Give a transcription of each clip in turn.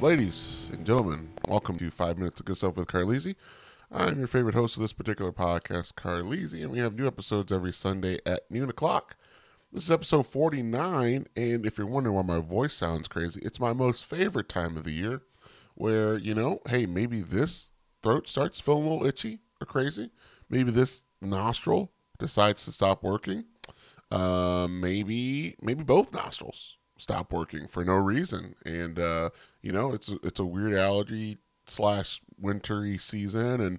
Ladies and gentlemen, welcome to Five Minutes of Good Stuff with Carlisi. I'm your favorite host of this particular podcast, Carlisi, and we have new episodes every Sunday at noon o'clock. This is episode 49, and if you're wondering why my voice sounds crazy, it's my most favorite time of the year where, you know, hey, maybe this throat starts feeling a little itchy or crazy. Maybe this nostril decides to stop working. Uh, maybe maybe both nostrils stop working for no reason, and uh, you know it's it's a weird allergy slash wintry season, and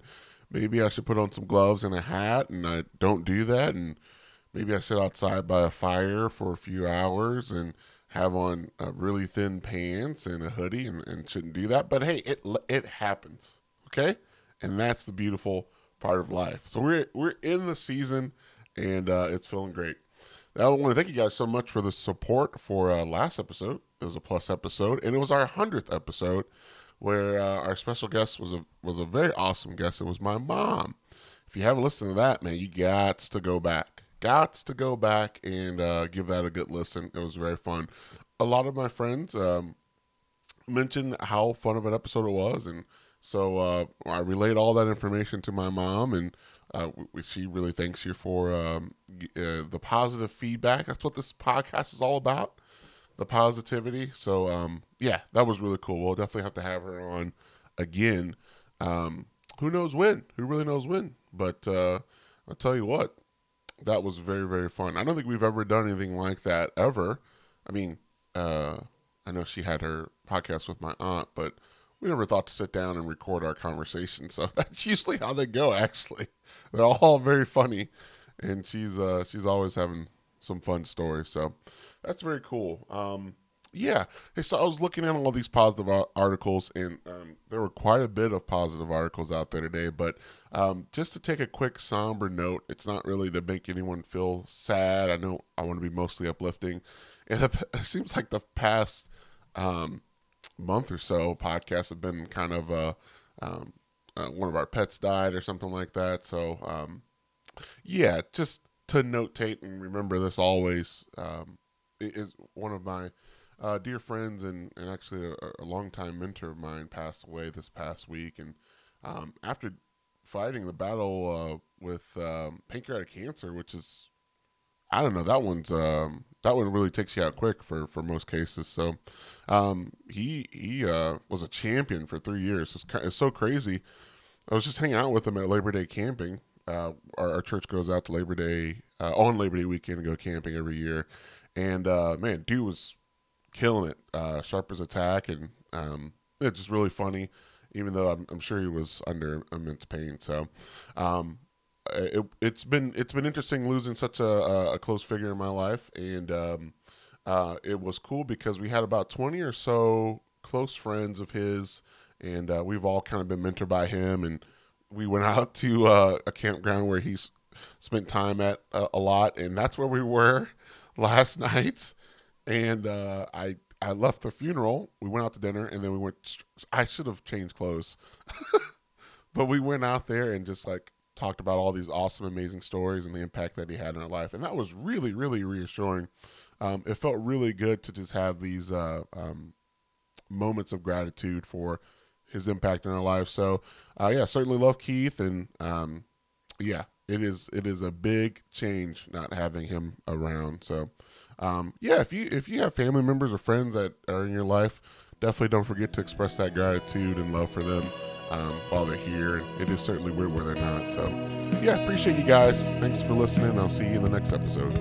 maybe I should put on some gloves and a hat, and I don't do that, and maybe I sit outside by a fire for a few hours and have on uh, really thin pants and a hoodie, and, and shouldn't do that. But hey, it it happens, okay, and that's the beautiful part of life. So we're we're in the season, and uh, it's feeling great. I want to thank you guys so much for the support for uh, last episode. It was a plus episode, and it was our hundredth episode, where uh, our special guest was a was a very awesome guest. It was my mom. If you haven't listened to that, man, you got to go back. Got to go back and uh, give that a good listen. It was very fun. A lot of my friends um, mentioned how fun of an episode it was, and so uh, I relayed all that information to my mom and uh, she really thanks you for um, uh, the positive feedback. That's what this podcast is all about, the positivity. So um, yeah, that was really cool. We'll definitely have to have her on again. Um, who knows when? Who really knows when? But uh, I'll tell you what, that was very very fun. I don't think we've ever done anything like that ever. I mean, uh, I know she had her podcast with my aunt, but we never thought to sit down and record our conversation. So that's usually how they go. Actually, they're all very funny, and she's uh, she's always having some fun stories. So that's very cool. Um, yeah. Hey, so I was looking at all these positive articles, and um, there were quite a bit of positive articles out there today. But um, just to take a quick somber note, it's not really to make anyone feel sad. I know I want to be mostly uplifting, and it seems like the past um, month or so, podcasts have been kind of uh, um, uh, one of our pets died or something like that. So um, yeah, just to notate and remember this always um, is one of my uh, dear friends and, and actually a, a longtime mentor of mine passed away this past week. And um, after fighting the battle uh, with um, pancreatic cancer, which is I don't know that one's um, that one really takes you out quick for for most cases. So um, he he uh, was a champion for three years. It's, it's so crazy. I was just hanging out with him at Labor Day camping. Uh, our, our, church goes out to Labor Day uh, on Labor Day weekend and go camping every year. And uh, man, dude was killing it. Uh, sharp as attack, and um, it's just really funny. Even though I'm, I'm, sure he was under immense pain. So um, it, has been it's been interesting losing such a, a close figure in my life, and um, uh, it was cool because we had about twenty or so close friends of his, and uh, we've all kind of been mentored by him, and we went out to uh, a campground where he's spent time at a, a, lot, and that's where we were last night, and uh, I. I left the funeral. We went out to dinner, and then we went. I should have changed clothes, but we went out there and just like talked about all these awesome, amazing stories and the impact that he had in our life, and that was really, really reassuring. Um, it felt really good to just have these uh, um, moments of gratitude for his impact in our life. So, uh, yeah, certainly love Keith, and um, yeah, it is it is a big change not having him around. So, um, yeah, if you if you have family members or friends that are in your life, definitely don't forget to express that gratitude and love for them um, while they're here. It is certainly weird when they're not. So, yeah, appreciate you guys. Thanks for listening. I'll see you in the next episode.